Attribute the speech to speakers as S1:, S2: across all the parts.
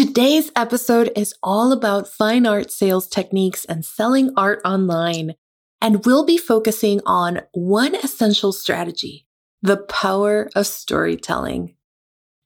S1: Today's episode is all about fine art sales techniques and selling art online. And we'll be focusing on one essential strategy, the power of storytelling.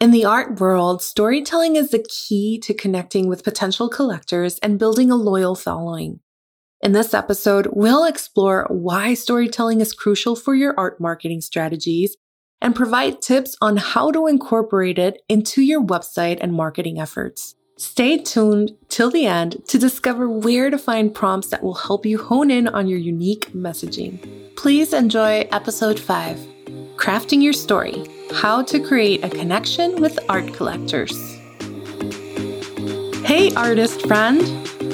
S1: In the art world, storytelling is the key to connecting with potential collectors and building a loyal following. In this episode, we'll explore why storytelling is crucial for your art marketing strategies and provide tips on how to incorporate it into your website and marketing efforts. Stay tuned till the end to discover where to find prompts that will help you hone in on your unique messaging. Please enjoy episode 5 Crafting Your Story How to Create a Connection with Art Collectors. Hey, artist friend!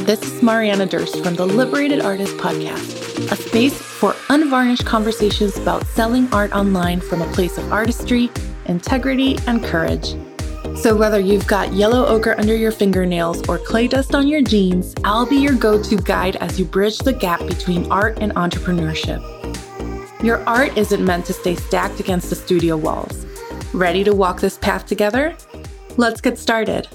S1: This is Mariana Durst from the Liberated Artist Podcast, a space for unvarnished conversations about selling art online from a place of artistry, integrity, and courage. So, whether you've got yellow ochre under your fingernails or clay dust on your jeans, I'll be your go to guide as you bridge the gap between art and entrepreneurship. Your art isn't meant to stay stacked against the studio walls. Ready to walk this path together? Let's get started.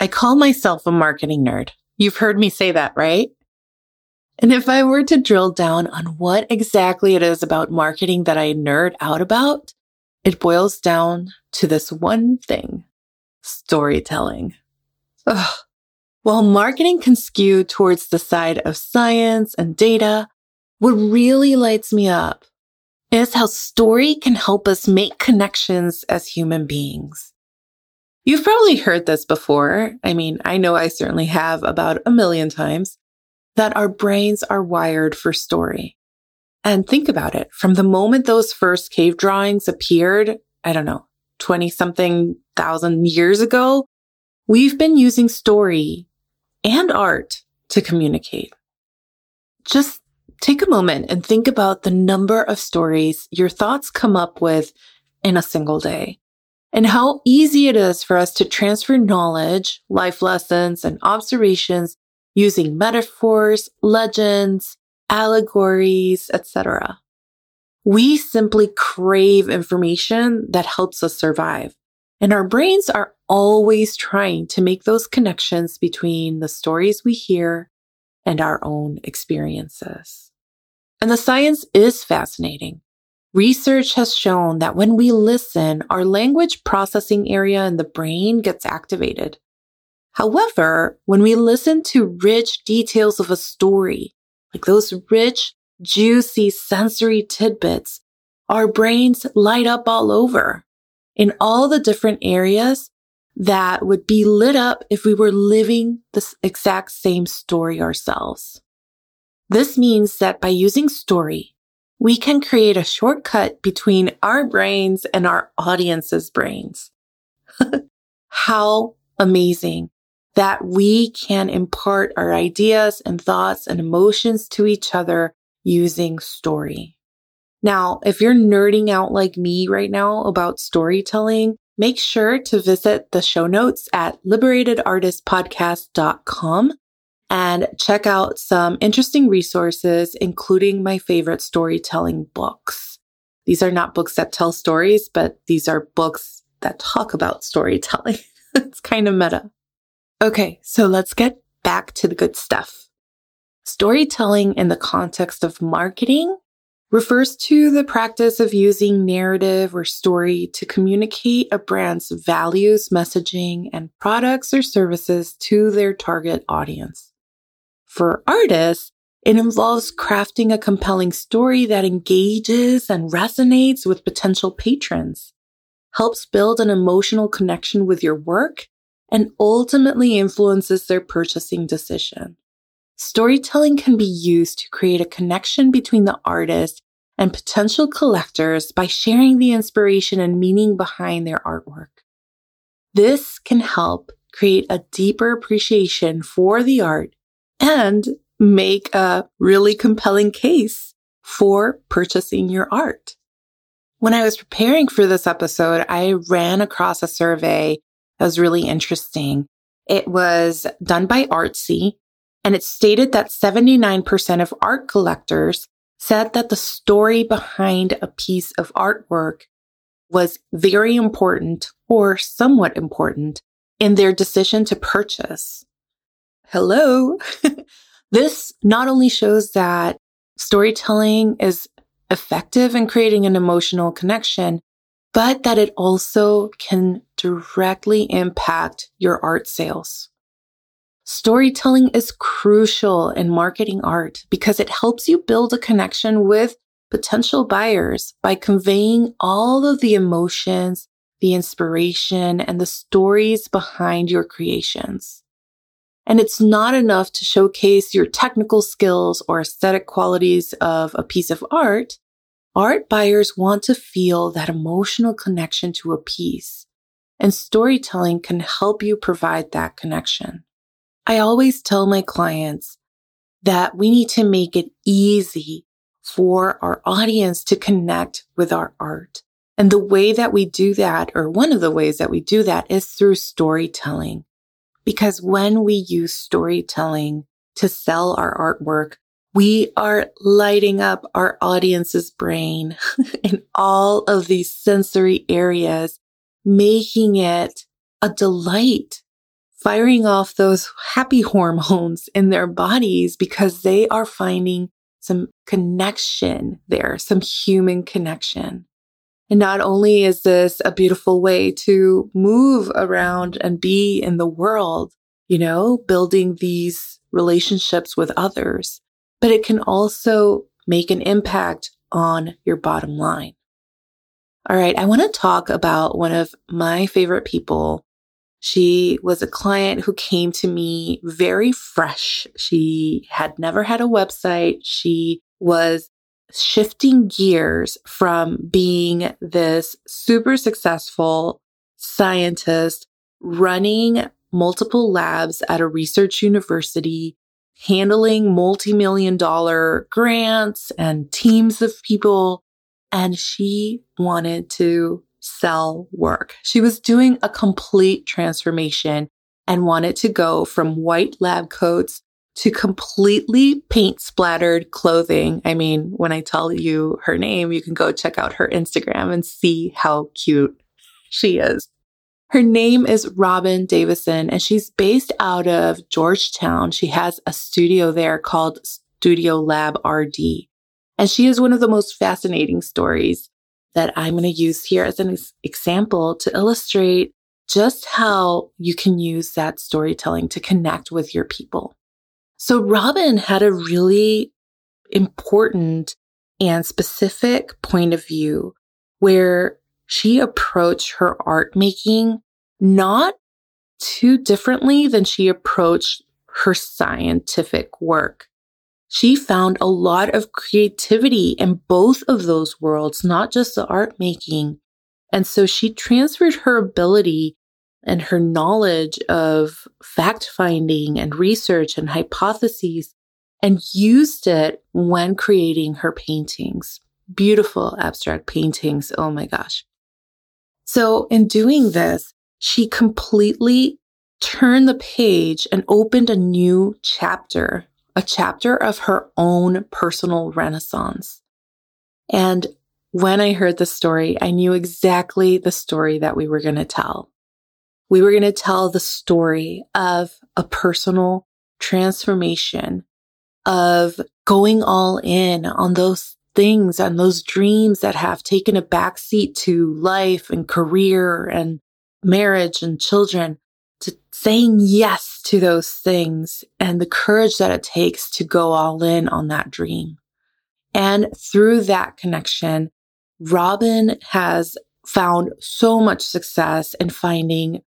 S1: I call myself a marketing nerd. You've heard me say that, right? And if I were to drill down on what exactly it is about marketing that I nerd out about, it boils down to this one thing storytelling. Ugh. While marketing can skew towards the side of science and data, what really lights me up is how story can help us make connections as human beings. You've probably heard this before. I mean, I know I certainly have about a million times that our brains are wired for story. And think about it. From the moment those first cave drawings appeared, I don't know, 20 something thousand years ago, we've been using story and art to communicate. Just take a moment and think about the number of stories your thoughts come up with in a single day and how easy it is for us to transfer knowledge, life lessons, and observations using metaphors, legends, allegories, etc. We simply crave information that helps us survive. And our brains are always trying to make those connections between the stories we hear and our own experiences. And the science is fascinating. Research has shown that when we listen, our language processing area in the brain gets activated. However, when we listen to rich details of a story, like those rich, juicy sensory tidbits, our brains light up all over in all the different areas that would be lit up if we were living the exact same story ourselves. This means that by using story, we can create a shortcut between our brains and our audience's brains. How amazing that we can impart our ideas and thoughts and emotions to each other using story. Now, if you're nerding out like me right now about storytelling, make sure to visit the show notes at liberatedartistpodcast.com and check out some interesting resources, including my favorite storytelling books. These are not books that tell stories, but these are books that talk about storytelling. it's kind of meta. Okay, so let's get back to the good stuff. Storytelling in the context of marketing refers to the practice of using narrative or story to communicate a brand's values, messaging, and products or services to their target audience. For artists, it involves crafting a compelling story that engages and resonates with potential patrons, helps build an emotional connection with your work, and ultimately influences their purchasing decision. Storytelling can be used to create a connection between the artist and potential collectors by sharing the inspiration and meaning behind their artwork. This can help create a deeper appreciation for the art and make a really compelling case for purchasing your art. When I was preparing for this episode, I ran across a survey that was really interesting. It was done by Artsy and it stated that 79% of art collectors said that the story behind a piece of artwork was very important or somewhat important in their decision to purchase. Hello. this not only shows that storytelling is effective in creating an emotional connection, but that it also can directly impact your art sales. Storytelling is crucial in marketing art because it helps you build a connection with potential buyers by conveying all of the emotions, the inspiration, and the stories behind your creations. And it's not enough to showcase your technical skills or aesthetic qualities of a piece of art. Art buyers want to feel that emotional connection to a piece, and storytelling can help you provide that connection. I always tell my clients that we need to make it easy for our audience to connect with our art. And the way that we do that, or one of the ways that we do that is through storytelling. Because when we use storytelling to sell our artwork, we are lighting up our audience's brain in all of these sensory areas, making it a delight, firing off those happy hormones in their bodies because they are finding some connection there, some human connection. And not only is this a beautiful way to move around and be in the world, you know, building these relationships with others, but it can also make an impact on your bottom line. All right. I want to talk about one of my favorite people. She was a client who came to me very fresh. She had never had a website. She was shifting gears from being this super successful scientist running multiple labs at a research university, handling multi-million dollar grants and teams of people. And she wanted to sell work. She was doing a complete transformation and wanted to go from white lab coats to completely paint splattered clothing. I mean, when I tell you her name, you can go check out her Instagram and see how cute she is. Her name is Robin Davison and she's based out of Georgetown. She has a studio there called Studio Lab RD. And she is one of the most fascinating stories that I'm going to use here as an example to illustrate just how you can use that storytelling to connect with your people. So Robin had a really important and specific point of view where she approached her art making not too differently than she approached her scientific work. She found a lot of creativity in both of those worlds, not just the art making. And so she transferred her ability and her knowledge of fact finding and research and hypotheses and used it when creating her paintings. Beautiful abstract paintings. Oh my gosh. So in doing this, she completely turned the page and opened a new chapter, a chapter of her own personal renaissance. And when I heard the story, I knew exactly the story that we were going to tell we were going to tell the story of a personal transformation of going all in on those things and those dreams that have taken a backseat to life and career and marriage and children to saying yes to those things and the courage that it takes to go all in on that dream. And through that connection, Robin has found so much success in finding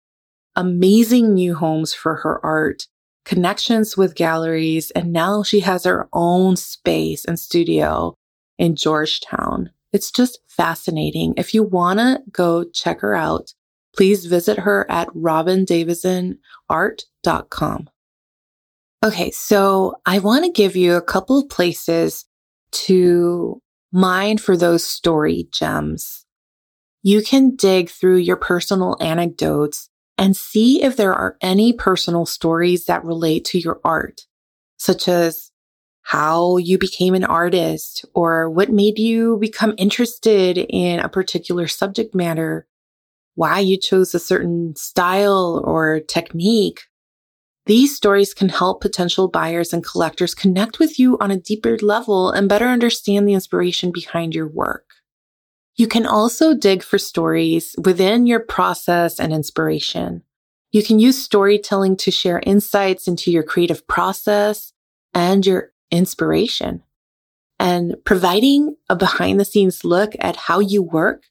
S1: amazing new homes for her art, connections with galleries, and now she has her own space and studio in Georgetown. It's just fascinating. If you want to go check her out, please visit her at robindavisonart.com. Okay, so I want to give you a couple of places to mine for those story gems. You can dig through your personal anecdotes and see if there are any personal stories that relate to your art, such as how you became an artist or what made you become interested in a particular subject matter. why you chose a certain style or technique. These stories can help potential buyers and collectors connect with you on a deeper level and better understand the inspiration behind your work. You can also dig for stories within your process and inspiration. You can use storytelling to share insights into your creative process and your inspiration. And providing a behind the scenes look at how you work,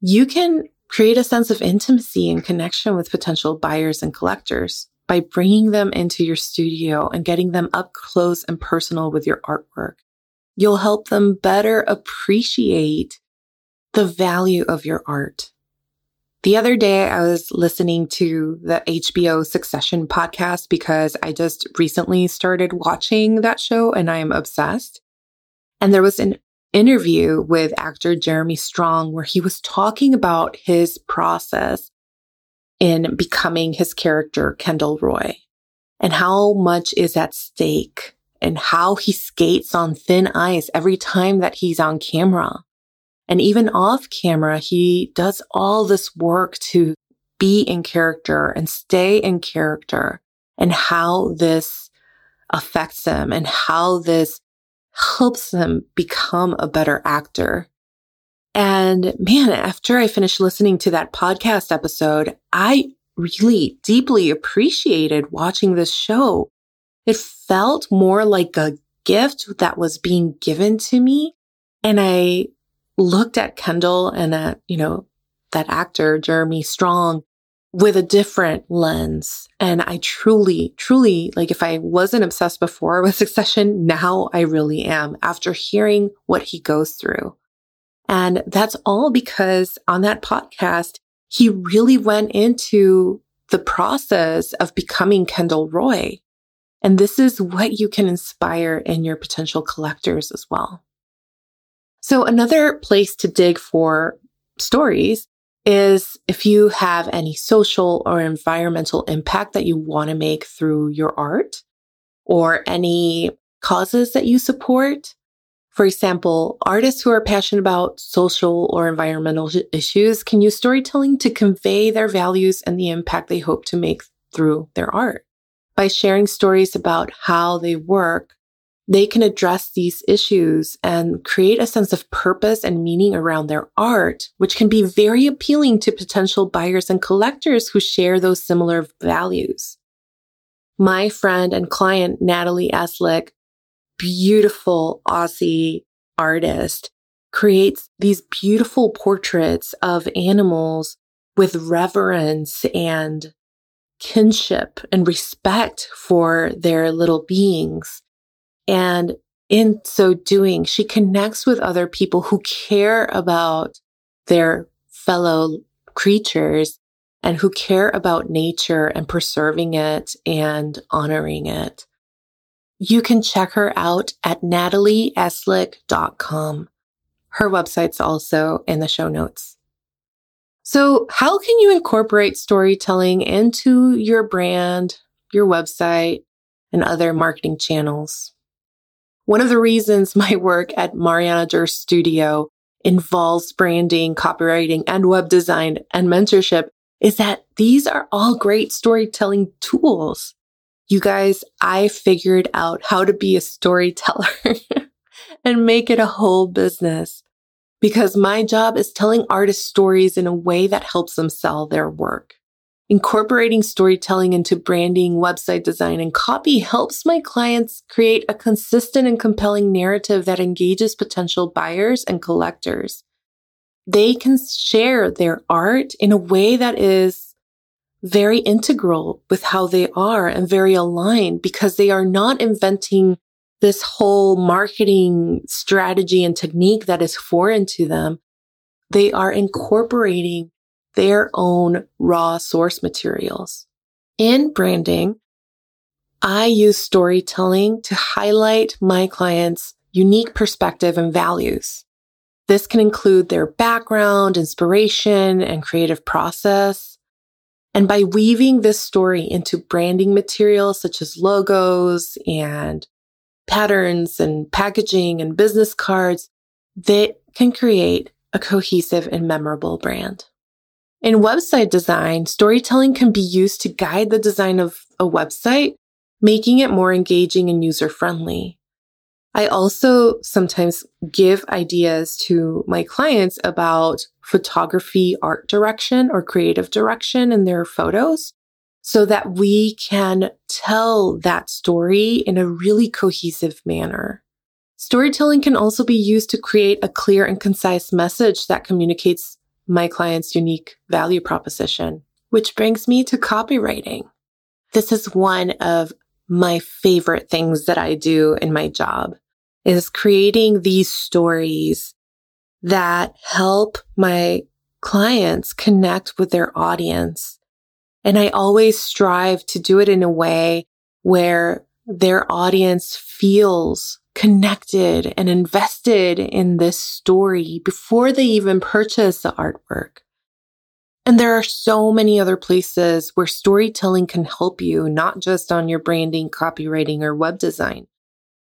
S1: you can create a sense of intimacy and connection with potential buyers and collectors by bringing them into your studio and getting them up close and personal with your artwork. You'll help them better appreciate the value of your art. The other day, I was listening to the HBO Succession podcast because I just recently started watching that show and I am obsessed. And there was an interview with actor Jeremy Strong where he was talking about his process in becoming his character, Kendall Roy, and how much is at stake and how he skates on thin ice every time that he's on camera. And even off camera, he does all this work to be in character and stay in character and how this affects him and how this helps him become a better actor. And man, after I finished listening to that podcast episode, I really deeply appreciated watching this show. It felt more like a gift that was being given to me. And I looked at Kendall and at, you know, that actor, Jeremy Strong, with a different lens. And I truly, truly, like if I wasn't obsessed before with succession, now I really am after hearing what he goes through. And that's all because on that podcast, he really went into the process of becoming Kendall Roy. And this is what you can inspire in your potential collectors as well. So another place to dig for stories is if you have any social or environmental impact that you want to make through your art or any causes that you support. For example, artists who are passionate about social or environmental issues can use storytelling to convey their values and the impact they hope to make through their art. By sharing stories about how they work, they can address these issues and create a sense of purpose and meaning around their art, which can be very appealing to potential buyers and collectors who share those similar values. My friend and client, Natalie Eslick, beautiful Aussie artist, creates these beautiful portraits of animals with reverence and kinship and respect for their little beings. And in so doing, she connects with other people who care about their fellow creatures and who care about nature and preserving it and honoring it. You can check her out at natalieeslick.com. Her website's also in the show notes. So how can you incorporate storytelling into your brand, your website, and other marketing channels? One of the reasons my work at Mariana Durst Studio involves branding, copywriting, and web design and mentorship is that these are all great storytelling tools. You guys, I figured out how to be a storyteller and make it a whole business because my job is telling artists stories in a way that helps them sell their work. Incorporating storytelling into branding, website design, and copy helps my clients create a consistent and compelling narrative that engages potential buyers and collectors. They can share their art in a way that is very integral with how they are and very aligned because they are not inventing this whole marketing strategy and technique that is foreign to them. They are incorporating their own raw source materials. In branding, I use storytelling to highlight my clients' unique perspective and values. This can include their background, inspiration, and creative process. And by weaving this story into branding materials such as logos and patterns and packaging and business cards, they can create a cohesive and memorable brand. In website design, storytelling can be used to guide the design of a website, making it more engaging and user friendly. I also sometimes give ideas to my clients about photography, art direction, or creative direction in their photos so that we can tell that story in a really cohesive manner. Storytelling can also be used to create a clear and concise message that communicates my client's unique value proposition, which brings me to copywriting. This is one of my favorite things that I do in my job is creating these stories that help my clients connect with their audience. And I always strive to do it in a way where their audience feels connected and invested in this story before they even purchase the artwork. And there are so many other places where storytelling can help you, not just on your branding, copywriting, or web design.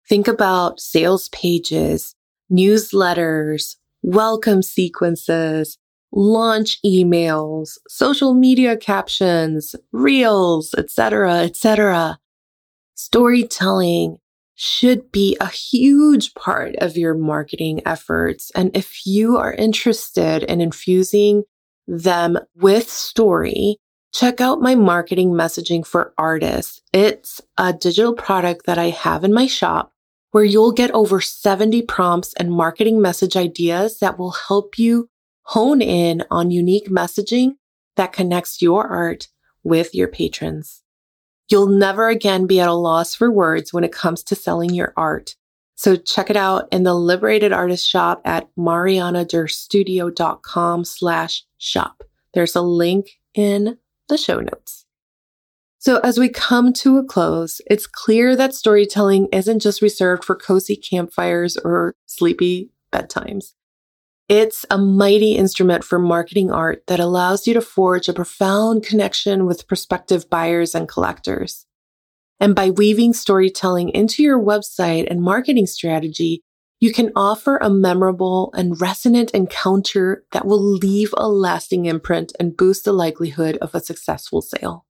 S1: Think about sales pages, newsletters, welcome sequences, launch emails, social media captions, reels, etc., etc. Storytelling should be a huge part of your marketing efforts. And if you are interested in infusing them with story, check out my marketing messaging for artists. It's a digital product that I have in my shop where you'll get over 70 prompts and marketing message ideas that will help you hone in on unique messaging that connects your art with your patrons. You'll never again be at a loss for words when it comes to selling your art. So check it out in the Liberated Artist shop at marianadurstudio.com slash shop. There's a link in the show notes. So as we come to a close, it's clear that storytelling isn't just reserved for cozy campfires or sleepy bedtimes. It's a mighty instrument for marketing art that allows you to forge a profound connection with prospective buyers and collectors. And by weaving storytelling into your website and marketing strategy, you can offer a memorable and resonant encounter that will leave a lasting imprint and boost the likelihood of a successful sale.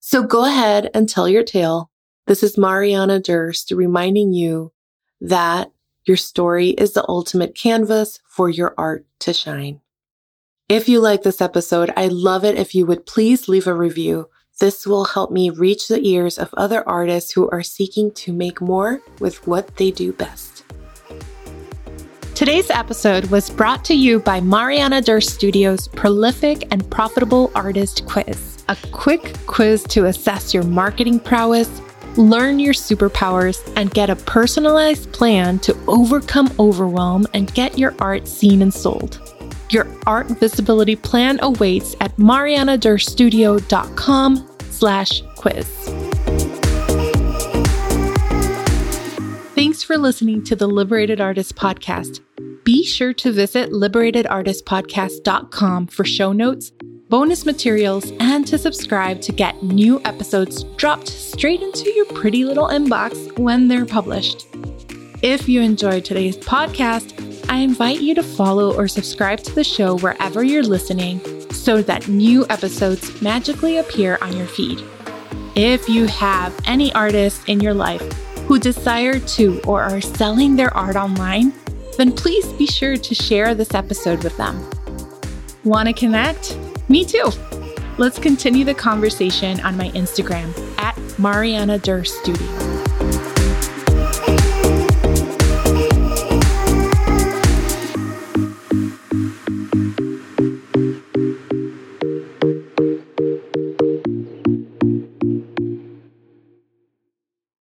S1: So go ahead and tell your tale. This is Mariana Durst reminding you that your story is the ultimate canvas for your art to shine. If you like this episode, I'd love it if you would please leave a review. This will help me reach the ears of other artists who are seeking to make more with what they do best. Today's episode was brought to you by Mariana Durst Studios' prolific and profitable artist quiz a quick quiz to assess your marketing prowess, learn your superpowers, and get a personalized plan to overcome overwhelm and get your art seen and sold. Your art visibility plan awaits at marianadurstudio.com slash quiz. Thanks for listening to the Liberated Artist Podcast. Be sure to visit liberatedartistpodcast.com for show notes bonus materials, and to subscribe to get new episodes dropped straight into your pretty little inbox when they're published. If you enjoyed today's podcast, I invite you to follow or subscribe to the show wherever you're listening so that new episodes magically appear on your feed. If you have any artists in your life who desire to or are selling their art online, then please be sure to share this episode with them. Want to connect? Me too. Let's continue the conversation on my Instagram at Mariana Durst Studio.